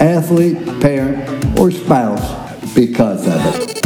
athlete, parent, or spouse because of it.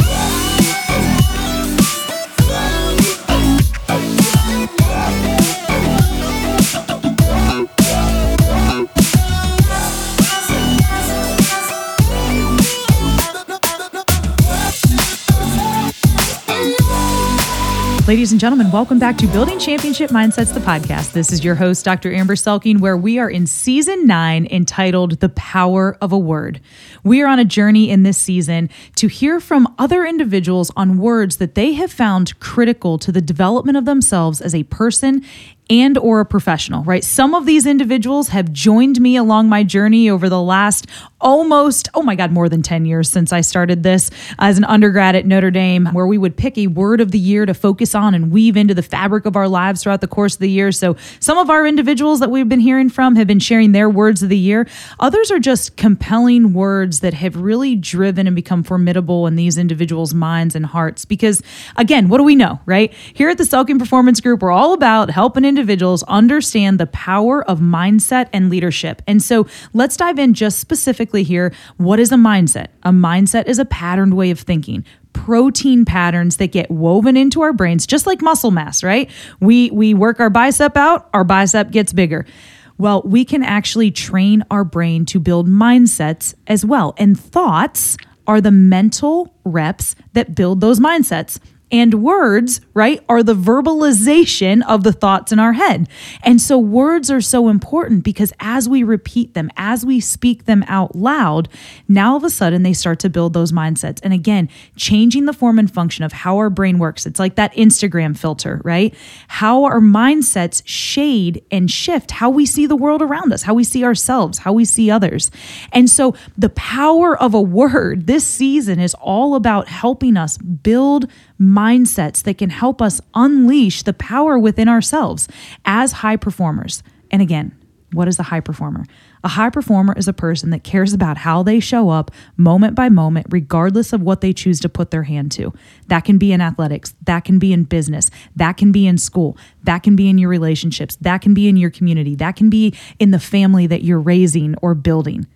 Ladies and gentlemen, welcome back to Building Championship Mindsets, the podcast. This is your host, Dr. Amber Selking, where we are in season nine entitled The Power of a Word. We are on a journey in this season to hear from other individuals on words that they have found critical to the development of themselves as a person and or a professional right? Some of these individuals have joined me along my journey over the last almost oh my god more than 10 years since i started this as an undergrad at notre dame where we would pick a word of the year to focus on and weave into the fabric of our lives throughout the course of the year. So some of our individuals that we've been hearing from have been sharing their words of the year. Others are just compelling words that have really driven and become formidable in these individuals minds and hearts. Because again what do we know right? Here at the Selking performance group we're all about helping individuals understand the power of mindset and leadership. And so let's dive in just specifically here. What is a mindset? A mindset is a patterned way of thinking protein patterns that get woven into our brains just like muscle mass right we we work our bicep out our bicep gets bigger well we can actually train our brain to build mindsets as well and thoughts are the mental reps that build those mindsets and words, right, are the verbalization of the thoughts in our head. And so words are so important because as we repeat them, as we speak them out loud, now all of a sudden they start to build those mindsets. And again, changing the form and function of how our brain works. It's like that Instagram filter, right? How our mindsets shade and shift how we see the world around us, how we see ourselves, how we see others. And so the power of a word this season is all about helping us build mindsets that can help us unleash the power within ourselves as high performers. And again, what is a high performer? A high performer is a person that cares about how they show up moment by moment, regardless of what they choose to put their hand to. That can be in athletics, that can be in business, that can be in school, that can be in your relationships, that can be in your community, that can be in the family that you're raising or building.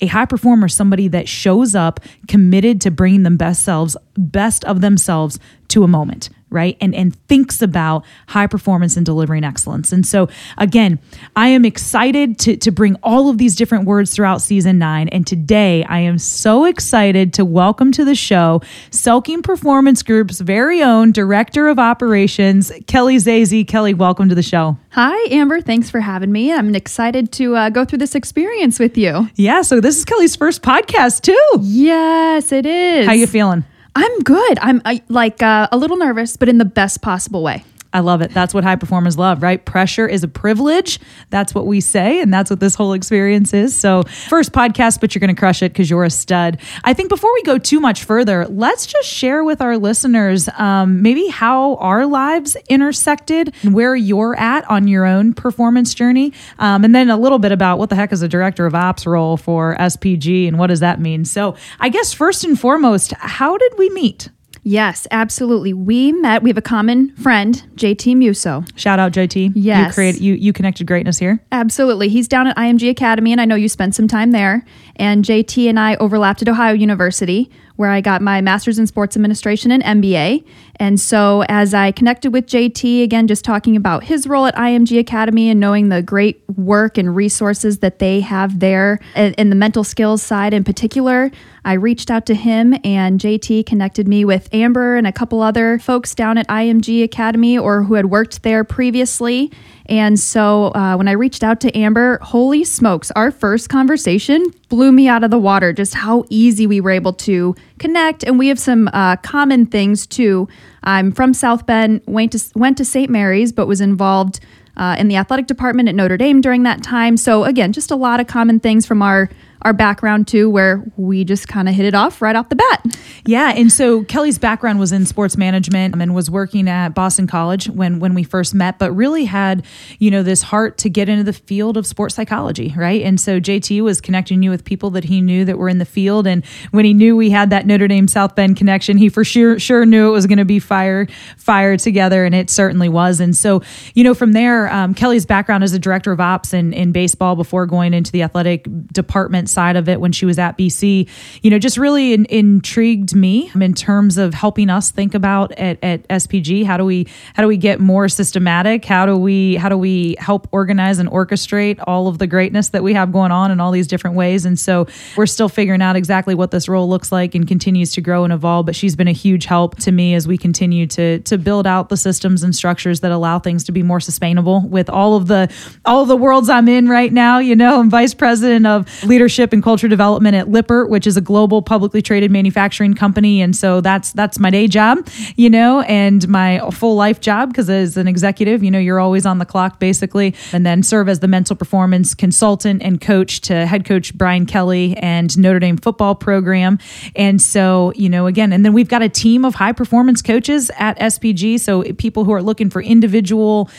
A high performer somebody that shows up committed to bringing them best selves, best of themselves to a moment right? And and thinks about high performance and delivering excellence. And so again i am excited to to bring all of these different words throughout season 9 and today i am so excited to welcome to the show selking performance group's very own director of operations kelly zazy kelly welcome to the show. Hi amber. Thanks for having me. I'm excited to uh, go through this experience with you. Yeah so this is kelly's first podcast too. Yes it is. How you feeling I'm good. I'm I, like uh, a little nervous, but in the best possible way. I love it. That's what high performers love, right? Pressure is a privilege. That's what we say. And that's what this whole experience is. So, first podcast, but you're going to crush it because you're a stud. I think before we go too much further, let's just share with our listeners um, maybe how our lives intersected and where you're at on your own performance journey. Um, and then a little bit about what the heck is a director of ops role for SPG and what does that mean? So, I guess first and foremost, how did we meet? Yes, absolutely. We met. We have a common friend, JT Muso. Shout out JT. Yes, you created you you connected greatness here. Absolutely. He's down at IMG Academy, and I know you spent some time there. And JT and I overlapped at Ohio University, where I got my master's in sports administration and MBA. And so, as I connected with JT, again, just talking about his role at IMG Academy and knowing the great work and resources that they have there in the mental skills side in particular, I reached out to him, and JT connected me with Amber and a couple other folks down at IMG Academy or who had worked there previously. And so uh, when I reached out to Amber, holy smokes, our first conversation blew me out of the water just how easy we were able to connect. And we have some uh, common things too. I'm from South Bend, went to, went to St. Mary's, but was involved uh, in the athletic department at Notre Dame during that time. So again, just a lot of common things from our our background too, where we just kind of hit it off right off the bat. Yeah, and so Kelly's background was in sports management and was working at Boston College when when we first met, but really had you know this heart to get into the field of sports psychology, right? And so JT was connecting you with people that he knew that were in the field, and when he knew we had that Notre Dame South Bend connection, he for sure sure knew it was going to be fire fire together, and it certainly was. And so you know from there, um, Kelly's background as a director of ops in in baseball before going into the athletic department side of it when she was at BC, you know, just really in, intrigued me in terms of helping us think about at, at SPG how do we how do we get more systematic? How do we how do we help organize and orchestrate all of the greatness that we have going on in all these different ways? And so we're still figuring out exactly what this role looks like and continues to grow and evolve. But she's been a huge help to me as we continue to to build out the systems and structures that allow things to be more sustainable with all of the all of the worlds I'm in right now. You know, I'm vice president of leadership and culture development at Lippert, which is a global publicly traded manufacturing company, and so that's that's my day job, you know, and my full life job because as an executive, you know, you're always on the clock basically, and then serve as the mental performance consultant and coach to head coach Brian Kelly and Notre Dame football program, and so you know, again, and then we've got a team of high performance coaches at SPG, so people who are looking for individual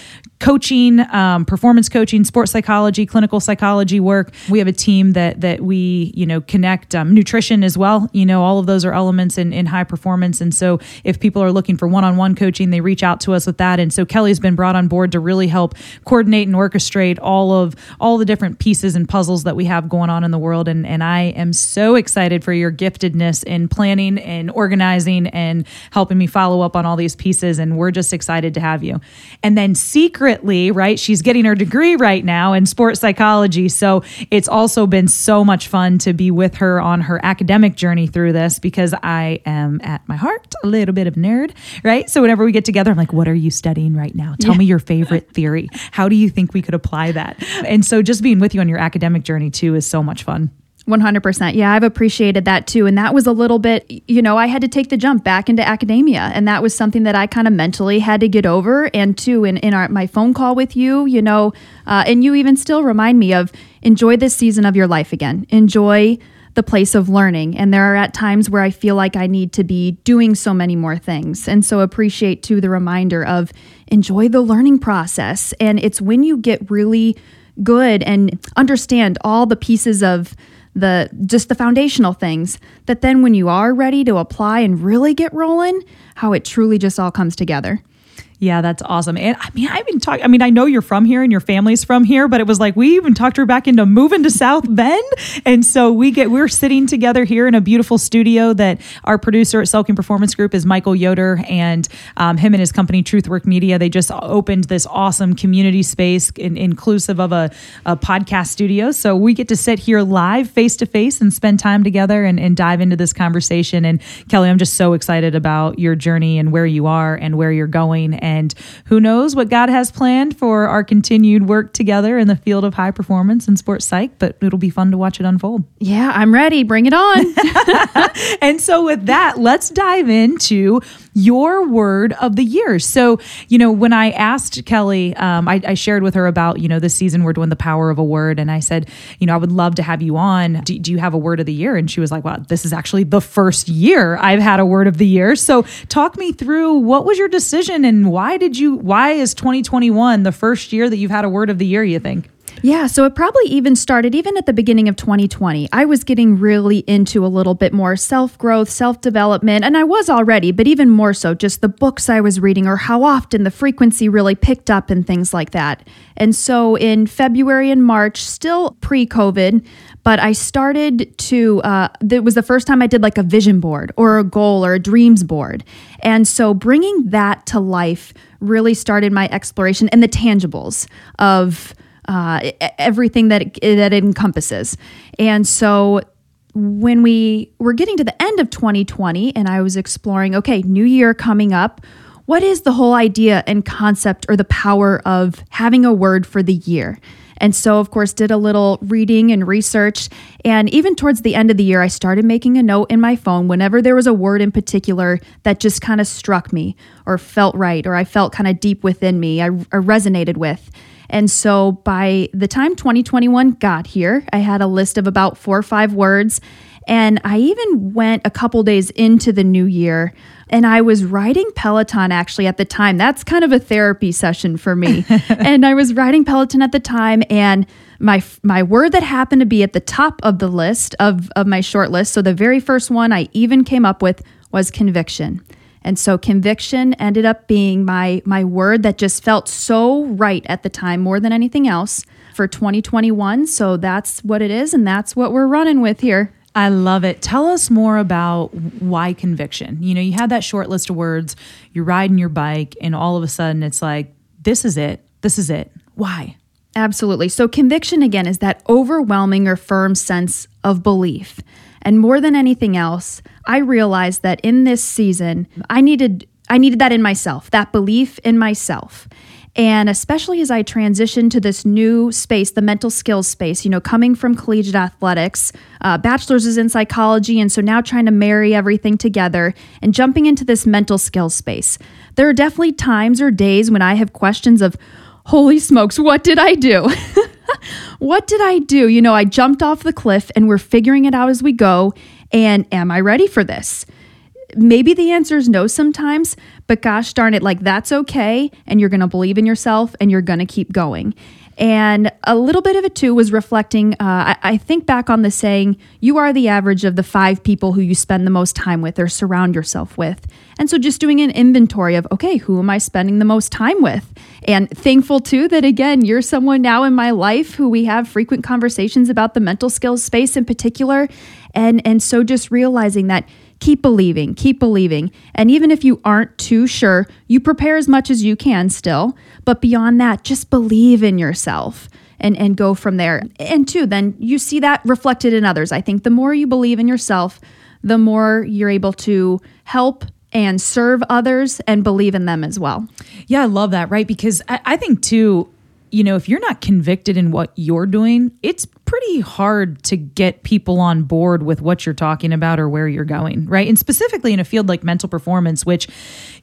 coaching, um, performance coaching, sports psychology, clinical psychology work. We have a team that that we you know connect um, nutrition as well. You know, all of those are elements in, in high performance. And so if people are looking for one on one coaching, they reach out to us with that. And so Kelly's been brought on board to really help coordinate and orchestrate all of all the different pieces and puzzles that we have going on in the world. And and I am so excited for your giftedness in planning and organizing and helping me follow up on all these pieces. And we're just excited to have you. And then secretly, right, she's getting her degree right now in sports psychology. So it's also been so much fun to be with her on her academic journey through this because I am at my heart a little bit of nerd, right? So whenever we get together, I'm like, what are you studying right now? Tell yeah. me your favorite theory. How do you think we could apply that? And so just being with you on your academic journey too is so much fun. 100%. Yeah, I've appreciated that too. And that was a little bit, you know, I had to take the jump back into academia. And that was something that I kind of mentally had to get over. And too, in, in our, my phone call with you, you know, uh, and you even still remind me of enjoy this season of your life again. Enjoy the place of learning. And there are at times where I feel like I need to be doing so many more things. And so appreciate too the reminder of enjoy the learning process. And it's when you get really good and understand all the pieces of the just the foundational things that then when you are ready to apply and really get rolling how it truly just all comes together yeah, that's awesome. And I mean, I've been talking, I mean, I know you're from here and your family's from here, but it was like we even talked her back into moving to South Bend. And so we get, we're sitting together here in a beautiful studio that our producer at Selking Performance Group is Michael Yoder and um, him and his company, Truthwork Media. They just opened this awesome community space in, inclusive of a, a, podcast studio. So we get to sit here live face to face and spend time together and, and dive into this conversation. And Kelly, I'm just so excited about your journey and where you are and where you're going. And and who knows what God has planned for our continued work together in the field of high performance and sports psych, but it'll be fun to watch it unfold. Yeah, I'm ready. Bring it on. and so, with that, let's dive into your word of the year. So, you know, when I asked Kelly, um, I, I, shared with her about, you know, this season we're doing the power of a word. And I said, you know, I would love to have you on. Do, do you have a word of the year? And she was like, well, this is actually the first year I've had a word of the year. So, talk me through what was your decision and why why did you why is 2021 the first year that you've had a word of the year you think yeah, so it probably even started even at the beginning of 2020. I was getting really into a little bit more self growth, self development, and I was already, but even more so, just the books I was reading or how often the frequency really picked up and things like that. And so in February and March, still pre COVID, but I started to, uh, it was the first time I did like a vision board or a goal or a dreams board. And so bringing that to life really started my exploration and the tangibles of uh, everything that it, that it encompasses. And so when we were getting to the end of 2020 and I was exploring, okay, new year coming up, what is the whole idea and concept or the power of having a word for the year? And so, of course, did a little reading and research. And even towards the end of the year, I started making a note in my phone whenever there was a word in particular that just kind of struck me or felt right or I felt kind of deep within me, I, I resonated with. And so by the time 2021 got here, I had a list of about four or five words. And I even went a couple days into the new year and I was riding Peloton actually at the time. That's kind of a therapy session for me. and I was riding Peloton at the time and my my word that happened to be at the top of the list of of my short list. So the very first one I even came up with was conviction. And so conviction ended up being my my word that just felt so right at the time more than anything else for 2021. So that's what it is and that's what we're running with here. I love it. Tell us more about why conviction. You know, you had that short list of words, you're riding your bike and all of a sudden it's like this is it. This is it. Why? Absolutely. So conviction again is that overwhelming or firm sense of belief. And more than anything else, I realized that in this season, I needed I needed that in myself, that belief in myself. And especially as I transitioned to this new space, the mental skills space, you know, coming from collegiate athletics, uh, bachelor's is in psychology, and so now trying to marry everything together and jumping into this mental skills space. There are definitely times or days when I have questions of, holy smokes, what did I do? what did I do? You know, I jumped off the cliff and we're figuring it out as we go. And am I ready for this? Maybe the answer is no sometimes, but gosh darn it, like that's okay. And you're going to believe in yourself and you're going to keep going. And a little bit of it too was reflecting. Uh, I, I, think back on the saying, you are the average of the five people who you spend the most time with or surround yourself with. And so just doing an inventory of, okay, who am I spending the most time with? And thankful too that again, you're someone now in my life who we have frequent conversations about the mental skills space in particular. And, and so just realizing that keep believing, keep believing. And even if you aren't too sure, you prepare as much as you can still. But beyond that, just believe in yourself and, and go from there. And two, then you see that reflected in others. I think the more you believe in yourself, the more you're able to help and serve others and believe in them as well. Yeah, I love that, right? Because I, I think too, you know, if you're not convicted in what you're doing, it's pretty hard to get people on board with what you're talking about or where you're going, right? And specifically in a field like mental performance, which,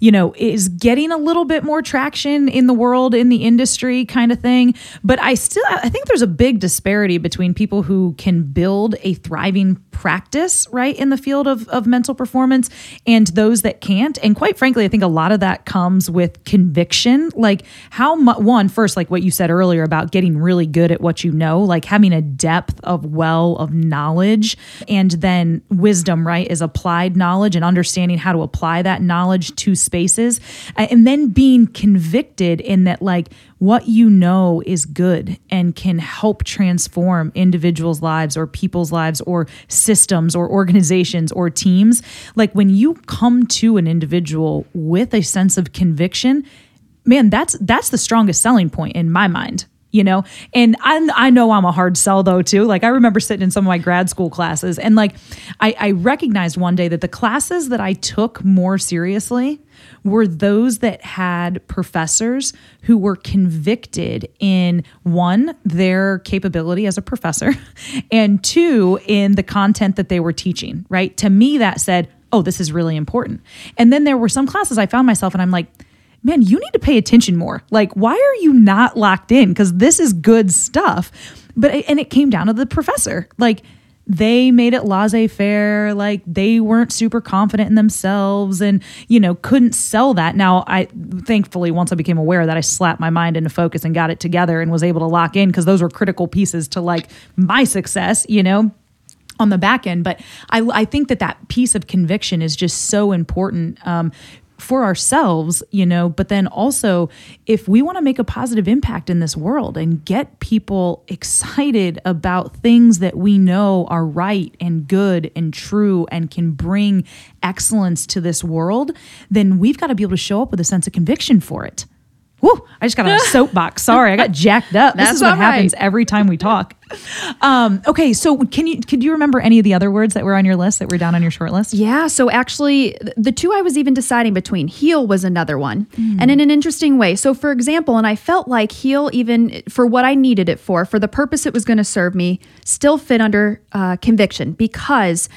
you know, is getting a little bit more traction in the world, in the industry kind of thing. But I still, I think there's a big disparity between people who can build a thriving practice, right, in the field of, of mental performance and those that can't. And quite frankly, I think a lot of that comes with conviction. Like, how much, one, first, like what you said earlier about getting really good at what you know, like having a depth of well of knowledge. And then wisdom, right, is applied knowledge and understanding how to apply that knowledge to spaces. And then being convicted in that, like, what you know is good and can help transform individuals' lives or people's lives or systems or organizations or teams. Like when you come to an individual with a sense of conviction, man, that's that's the strongest selling point in my mind you know? And I, I know i'm a hard sell though too. Like i remember sitting in some of my grad school classes and like I, I recognized one day that the classes that i took more seriously were those that had professors who were convicted in one their capability as a professor and two in the content that they were teaching right? To me that said oh this is really important. And then there were some classes i found myself and i'm like man, you need to pay attention more. Like, why are you not locked in? Because this is good stuff. But, and it came down to the professor. Like, they made it laissez faire. Like, they weren't super confident in themselves and, you know, couldn't sell that. Now, I thankfully, once I became aware that I slapped my mind into focus and got it together and was able to lock in because those were critical pieces to like my success, you know on the back end. But I, I think that that piece of conviction is just so important um, for ourselves, you know, but then also if we want to make a positive impact in this world and get people excited about things that we know are right and good and true and can bring excellence to this world, then we've got to be able to show up with a sense of conviction for it. Whoa, I just got on a soapbox. Sorry, I got jacked up. this is what happens every time we talk. Um, okay, so can you could you remember any of the other words that were on your list that were down on your short list? Yeah, so actually the two I was even deciding between heal was another one. Mm. And in an interesting way. So for example, and I felt like heal even for what I needed it for, for the purpose it was going to serve me, still fit under uh, conviction because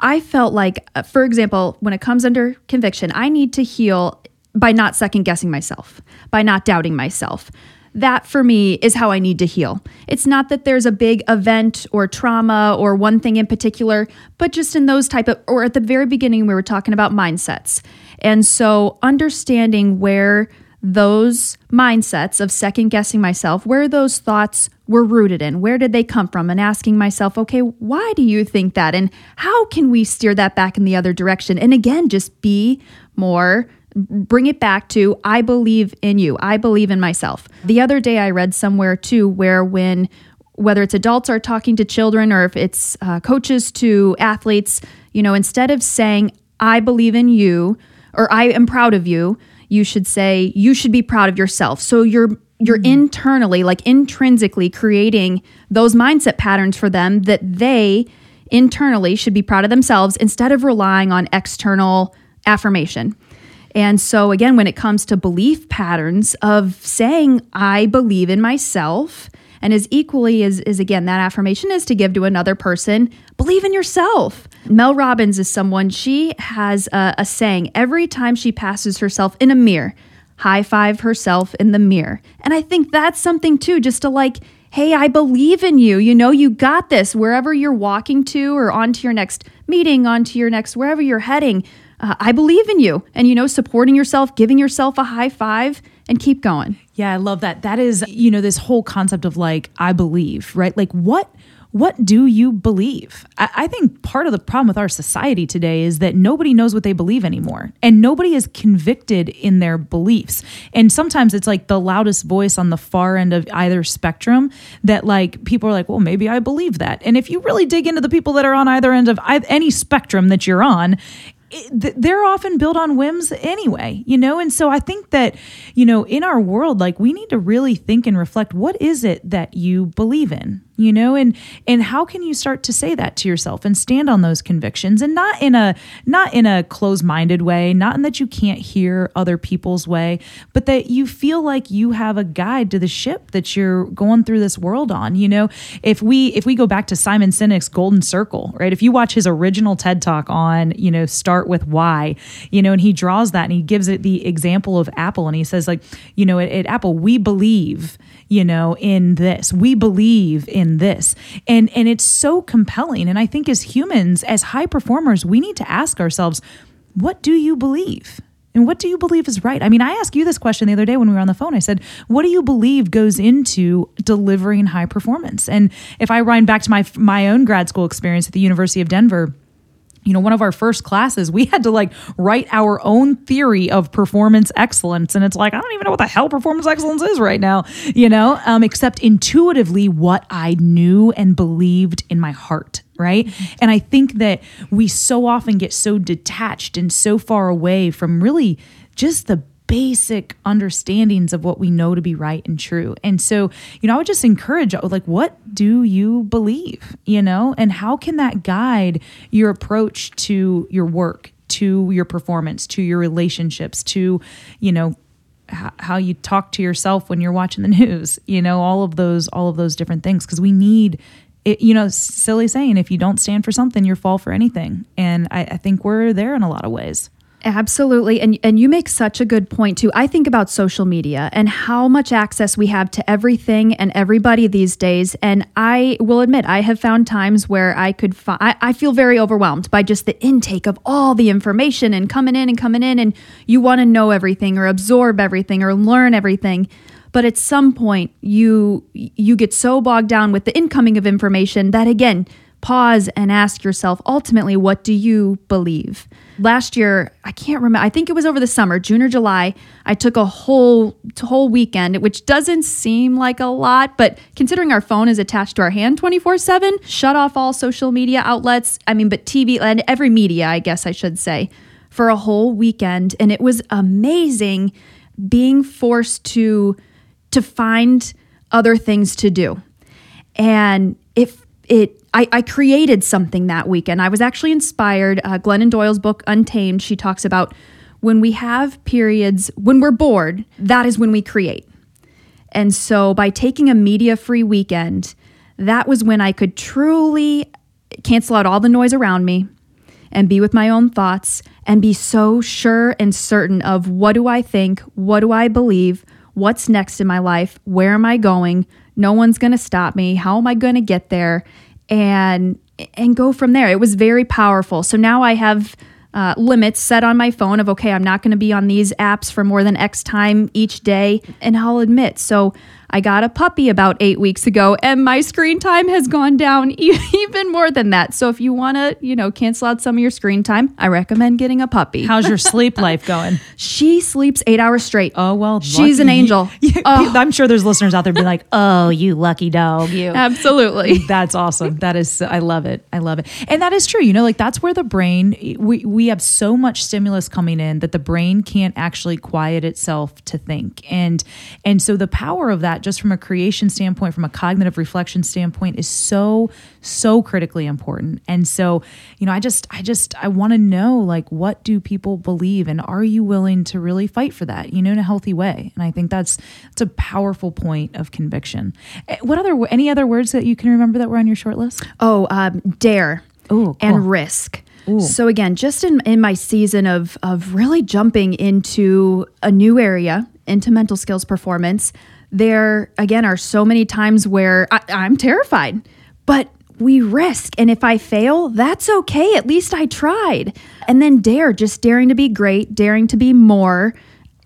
I felt like, uh, for example, when it comes under conviction, I need to heal by not second guessing myself, by not doubting myself. that for me is how I need to heal. It's not that there's a big event or trauma or one thing in particular, but just in those type of or at the very beginning we were talking about mindsets. And so understanding where those mindsets of second guessing myself, where those thoughts were rooted in, where did they come from, and asking myself, okay, why do you think that? And how can we steer that back in the other direction? And again, just be more bring it back to I believe in you. I believe in myself. The other day I read somewhere too where when whether it's adults are talking to children or if it's uh, coaches to athletes, you know, instead of saying I believe in you or I am proud of you, you should say you should be proud of yourself. So you're you're mm-hmm. internally like intrinsically creating those mindset patterns for them that they internally should be proud of themselves instead of relying on external affirmation. And so, again, when it comes to belief patterns of saying, I believe in myself, and as equally as, as again, that affirmation is to give to another person, believe in yourself. Mel Robbins is someone, she has a, a saying every time she passes herself in a mirror, high five herself in the mirror. And I think that's something too, just to like, hey, I believe in you. You know, you got this wherever you're walking to or onto your next meeting, onto your next, wherever you're heading uh, I believe in you. And, you know, supporting yourself, giving yourself a high five and keep going. Yeah, I love that. That is, you know, this whole concept of like, I believe, right? Like, what? What do you believe? I, I think part of the problem with our society today is that nobody knows what they believe anymore, and nobody is convicted in their beliefs. And sometimes it's like the loudest voice on the far end of either spectrum that, like, people are like, well, maybe I believe that. And if you really dig into the people that are on either end of any spectrum that you're on, they're often built on whims anyway, you know? And so I think that, you know, in our world, like we need to really think and reflect what is it that you believe in? You know? And and how can you start to say that to yourself and stand on those convictions and not in a not in a closed-minded way not in that you can't hear other people's way but that you feel like you have a guide to the ship that you're going through this world on you know? If we if we go back to Simon Sinek's golden circle right? If you watch his original TED talk on you know start with why you know and he draws that and he gives it the example of Apple and he says like you know at, at Apple we believe you know in this we believe in this and and it's so compelling and i think as humans as high performers we need to ask ourselves what do you believe and what do you believe is right? I mean, I asked you this question the other day when we were on the phone. I said, "What do you believe goes into delivering high performance?" And if I run back to my my own grad school experience at the University of Denver, you know, one of our first classes, we had to like write our own theory of performance excellence. And it's like, I don't even know what the hell performance excellence is right now, you know, um, except intuitively what I knew and believed in my heart. Right. Mm-hmm. And I think that we so often get so detached and so far away from really just the basic understandings of what we know to be right and true. And so, you know, I would just encourage like what do you believe, you know? And how can that guide your approach to your work, to your performance, to your relationships, to, you know, how you talk to yourself when you're watching the news, you know, all of those all of those different things because we need it, you know, silly saying, if you don't stand for something, you fall for anything. And I, I think we're there in a lot of ways. Absolutely. And and you make such a good point too. I think about social media and how much access we have to everything and everybody these days. And I will admit, I have found times where I could fi- I, I feel very overwhelmed by just the intake of all the information and coming in and coming in and you want to know everything or absorb everything or learn everything. But at some point you you get so bogged down with the incoming of information that again pause and ask yourself ultimately, what do you believe? Last year, I can't remember, I think it was over the summer, June or July, I took a whole whole weekend, which doesn't seem like a lot, but considering our phone is attached to our hand 24/7, shut off all social media outlets, I mean, but TV and every media, I guess I should say, for a whole weekend, and it was amazing being forced to to find other things to do. And if it I, I, created something that weekend. I was actually inspired. Uh, Glennon Doyle's book, Untamed, she talks about when we have periods, when we're bored, that is when we create. And so by taking a media free weekend, that was when I could truly cancel out all the noise around me and be with my own thoughts and be so sure and certain of what do I think, what do I believe, what's next in my life, where am I going? No one's going to stop me. How am I going to get there? And and go from there. It was very powerful. So now I have uh, limits set on my phone of okay, I'm not going to be on these apps for more than X time each day. And I'll admit, so I got a puppy about eight weeks ago, and my screen time has gone down even more than that. So if you want to, you know, cancel out some of your screen time, I recommend getting a puppy. How's your sleep life going? she sleeps eight hours straight. Oh well, she's an angel. Yeah, Oh. I'm sure there's listeners out there be like, "Oh, you lucky dog, you." Absolutely. That's awesome. That is, I love it. I love it. And that is true. You know, like that's where the brain, we, we have so much stimulus coming in that the brain can't actually quiet itself to think. And, and so the power of that, just from a creation standpoint, from a cognitive reflection standpoint, is so, so critically important. And so, you know, I just, I just, I want to know like, what do people believe? And are you willing to really fight for that, you know, in a healthy way? And I think that's, that's a powerful point of conviction. Eh, What other, any other words that you can remember that were on your short list? Oh, um, dare Ooh, cool. and risk. So again, just in, in my season of of really jumping into a new area into mental skills performance, there again are so many times where I, I'm terrified, but we risk. And if I fail, that's okay. At least I tried. And then dare, just daring to be great, daring to be more.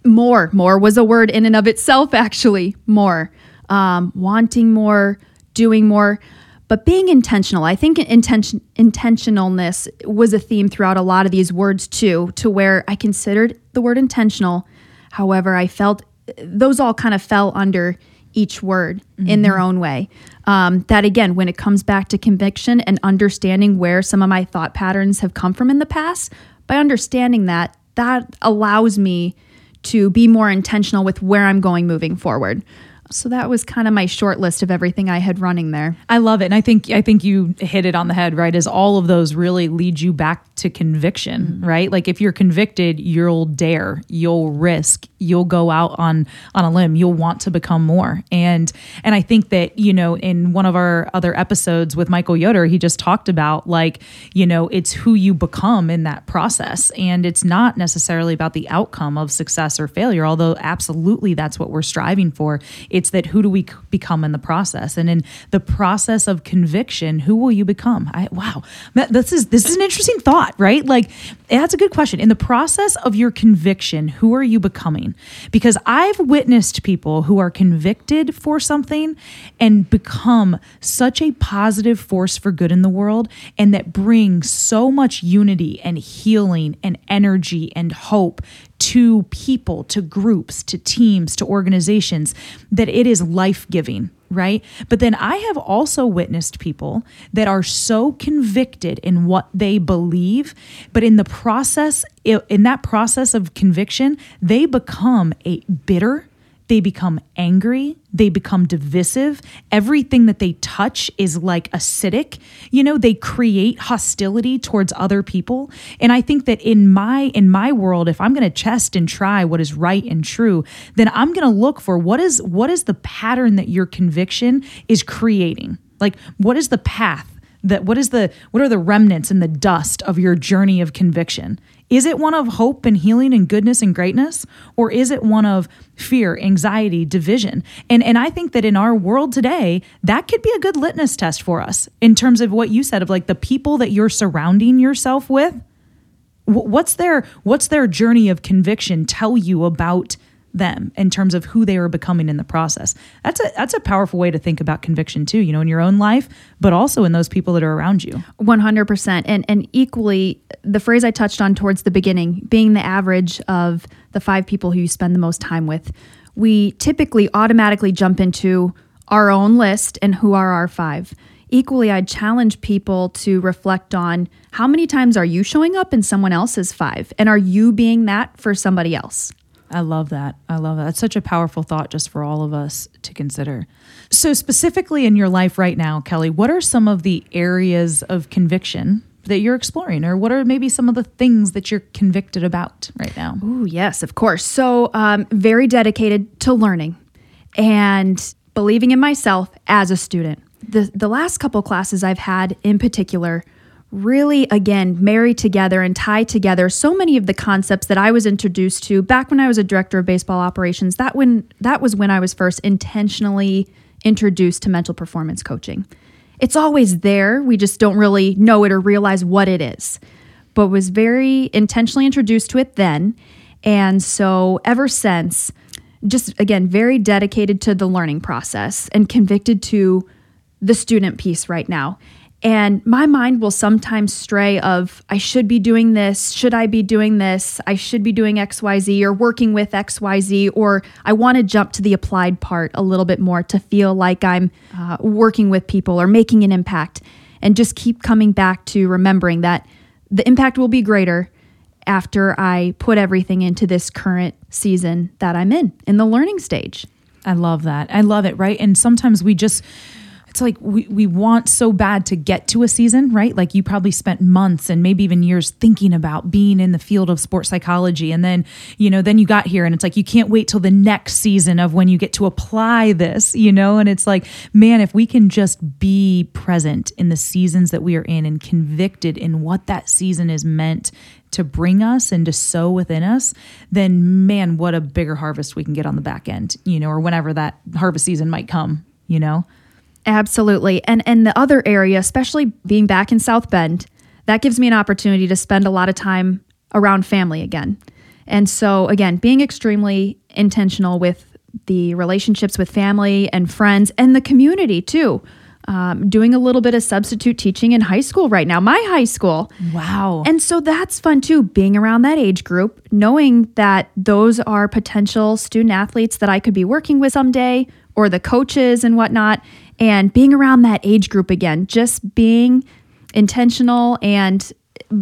More, more was a word in and of itself, actually. More. Um, wanting more, doing more, but being intentional. I think intention, intentionalness was a theme throughout a lot of these words, too, to where I considered the word intentional. However, I felt those all kind of fell under each word in their own way. Um, that again, when it comes back to conviction and understanding where some of my thought patterns have come from in the past, by understanding that, that allows me to be more intentional with where I'm going moving forward. So that was kind of my short list of everything I had running there. I love it. And I think I think you hit it on the head, right? Is all of those really lead you back to conviction, mm-hmm. right? Like if you're convicted, you'll dare, you'll risk, you'll go out on on a limb, you'll want to become more. And and I think that, you know, in one of our other episodes with Michael Yoder, he just talked about like, you know, it's who you become in that process. And it's not necessarily about the outcome of success or failure, although absolutely that's what we're striving for. It's that who do we become in the process? And in the process of conviction, who will you become? I, wow, this is this is an interesting thought, right? Like that's a good question. In the process of your conviction, who are you becoming? Because I've witnessed people who are convicted for something and become such a positive force for good in the world, and that brings so much unity and healing and energy and hope to people, to groups, to teams, to organizations, that it is life giving, right? But then I have also witnessed people that are so convicted in what they believe, but in the process, in that process of conviction, they become a bitter. They become angry. They become divisive. Everything that they touch is like acidic. You know, they create hostility towards other people. And I think that in my in my world, if I'm going to test and try what is right and true, then I'm going to look for what is what is the pattern that your conviction is creating. Like what is the path that what is the what are the remnants and the dust of your journey of conviction? Is it one of hope and healing and goodness and greatness? Or is it one of fear anxiety division? And and i think that in our world today that could be a good litmus test for us in terms of what you said of like the people that you're surrounding yourself with. What's their what's their journey of conviction tell you about them in terms of who they are becoming in the process. That's a that's a powerful way to think about conviction too you know in your own life but also in those people that are around you. 100% and and equally the phrase i touched on towards the beginning being the average of the five people who you spend the most time with we typically automatically jump into our own list and who are our five. Equally i'd challenge people to reflect on how many times are you showing up in someone else's five? And are you being that for somebody else I love that. I love that. That's such a powerful thought just for all of us to consider. So, specifically in your life right now, Kelly, what are some of the areas of conviction that you're exploring, or what are maybe some of the things that you're convicted about right now? Ooh, yes, of course. So, um, very dedicated to learning and believing in myself as a student. The, the last couple classes I've had in particular really again marry together and tie together so many of the concepts that I was introduced to back when I was a director of baseball operations. That when that was when I was first intentionally introduced to mental performance coaching. It's always there. We just don't really know it or realize what it is. But was very intentionally introduced to it then. And so ever since, just again, very dedicated to the learning process and convicted to the student piece right now. And my mind will sometimes stray of I should be doing this, should I be doing this? I should be doing XYZ or working with XYZ or I want to jump to the applied part a little bit more to feel like I'm uh, working with people or making an impact and just keep coming back to remembering that the impact will be greater after I put everything into this current season that I'm in in the learning stage. I love that. I love it, right? And sometimes we just it's like we, we want so bad to get to a season, right? Like you probably spent months and maybe even years thinking about being in the field of sports psychology. And then, you know, then you got here and it's like you can't wait till the next season of when you get to apply this, you know? And it's like, man, if we can just be present in the seasons that we are in and convicted in what that season is meant to bring us and to sow within us, then man, what a bigger harvest we can get on the back end, you know, or whenever that harvest season might come, you know? Absolutely. And and the other area, especially being back in South Bend, that gives me an opportunity to spend a lot of time around family again. And so again, being extremely intentional with the relationships with family and friends and the community too. Um, doing a little bit of substitute teaching in high school right now, my high school. Wow. And so that's fun too, being around that age group, knowing that those are potential student athletes that I could be working with someday, or the coaches and whatnot and being around that age group again, just being intentional and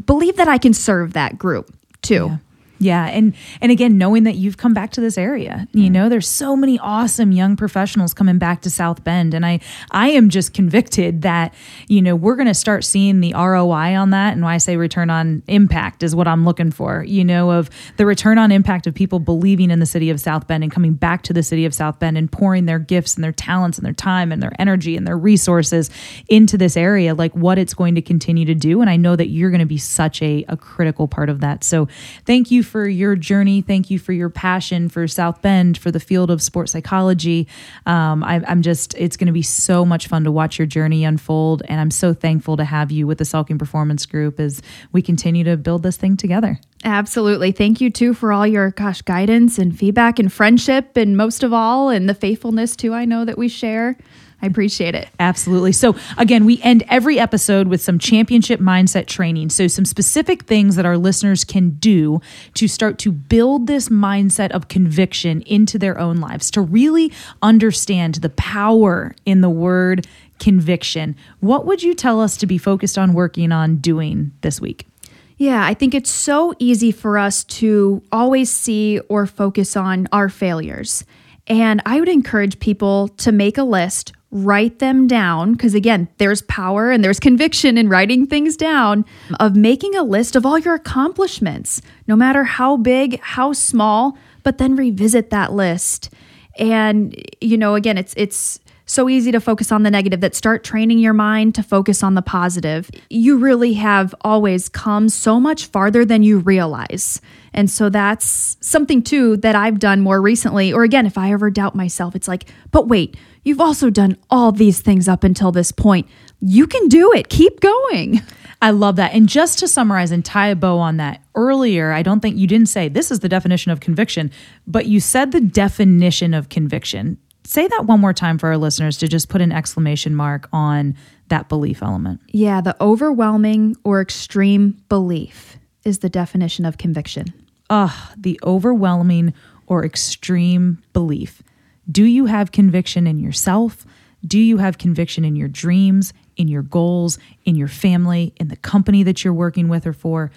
believe that I can serve that group too. Yeah. Yeah, and and again, knowing that you've come back to this area, you know, there's so many awesome young professionals coming back to South Bend, and I I am just convicted that you know we're going to start seeing the ROI on that, and why I say return on impact is what I'm looking for. You know, of the return on impact of people believing in the city of South Bend and coming back to the city of South Bend and pouring their gifts and their talents and their time and their energy and their resources into this area, like what it's going to continue to do. And I know that you're going to be such a, a critical part of that. So thank you for your journey. Thank you for your passion for South Bend, for the field of sports psychology. Um, I, am just, it's going to be so much fun to watch your journey unfold. And I'm so thankful to have you with the Selking Performance Group as we continue to build this thing together. Absolutely. Thank you too for all your gosh guidance and feedback and friendship and most of all and the faithfulness too I know that we share. I appreciate it. Absolutely. So, again, we end every episode with some championship mindset training. So, some specific things that our listeners can do to start to build this mindset of conviction into their own lives, to really understand the power in the word conviction. What would you tell us to be focused on working on doing this week? Yeah, I think it's so easy for us to always see or focus on our failures. And I would encourage people to make a list write them down because again there's power and there's conviction in writing things down of making a list of all your accomplishments no matter how big how small but then revisit that list. And you know again it's it's so easy to focus on the negative that start training your mind to focus on the positive. You really have always come so much farther than you realize. And so that's something too that I've done more recently or again if I ever doubt myself it's like but wait You've also done all these things up until this point. You can do it. Keep going. I love that. And just to summarize and tie a bow on that, earlier, I don't think you didn't say this is the definition of conviction, but you said the definition of conviction. Say that one more time for our listeners to just put an exclamation mark on that belief element. Yeah, the overwhelming or extreme belief is the definition of conviction. Ah, the overwhelming or extreme belief. Do you have conviction in yourself? Do you have conviction in your dreams, in your goals, in your family, in the company that you're working with or for?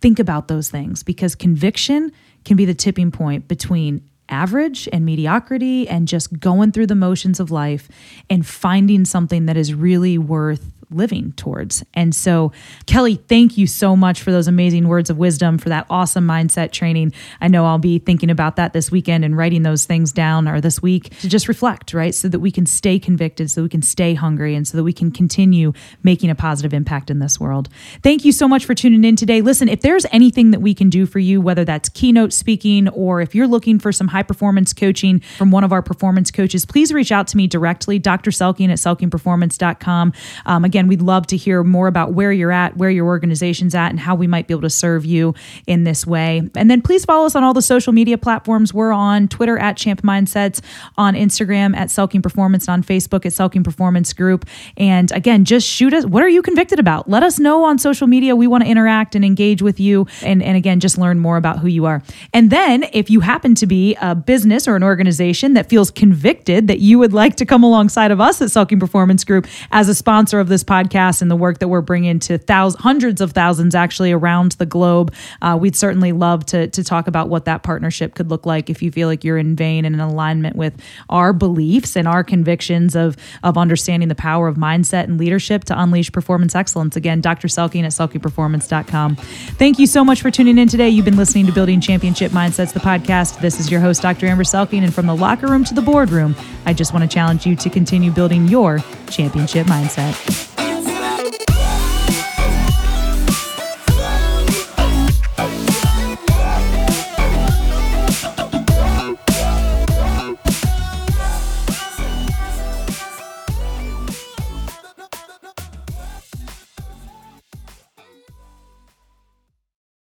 Think about those things because conviction can be the tipping point between average and mediocrity and just going through the motions of life and finding something that is really worth living towards. And so, Kelly, thank you so much for those amazing words of wisdom, for that awesome mindset training. I know I'll be thinking about that this weekend and writing those things down or this week to just reflect, right? So that we can stay convicted, so we can stay hungry, and so that we can continue making a positive impact in this world. Thank you so much for tuning in today. Listen, if there's anything that we can do for you, whether that's keynote speaking or if you're looking for some high performance coaching from one of our performance coaches, please reach out to me directly, Dr. Selking at selkingperformance.com. Um, again, we'd love to hear more about where you're at, where your organization's at, and how we might be able to serve you in this way. And then please follow us on all the social media platforms. We're on Twitter at Champ Mindsets, on Instagram at Selking Performance, on Facebook at Selking Performance Group. And again, just shoot us. What are you convicted about? Let us know on social media. We want to interact and engage with you. And, and again, just learn more about who you are. And then if you happen to be a business or an organization that feels convicted that you would like to come alongside of us at Selking Performance Group as a sponsor of this podcast and the work that we're bringing to thousands, hundreds of thousands actually around the globe, uh, we'd certainly love to, to talk about what that partnership could look like if you feel like you're in vein and in alignment with our beliefs and our convictions of, of understanding the power of mindset and leadership to unleash performance excellence. Again, Dr. Selking at selkingperformance.com. Thank you so much for tuning in today. You've been listening to Building Championship Mindsets, the podcast. This is your host, Dr. Amber Selking, and from the locker room to the boardroom, I just want to challenge you to continue building your championship mindset.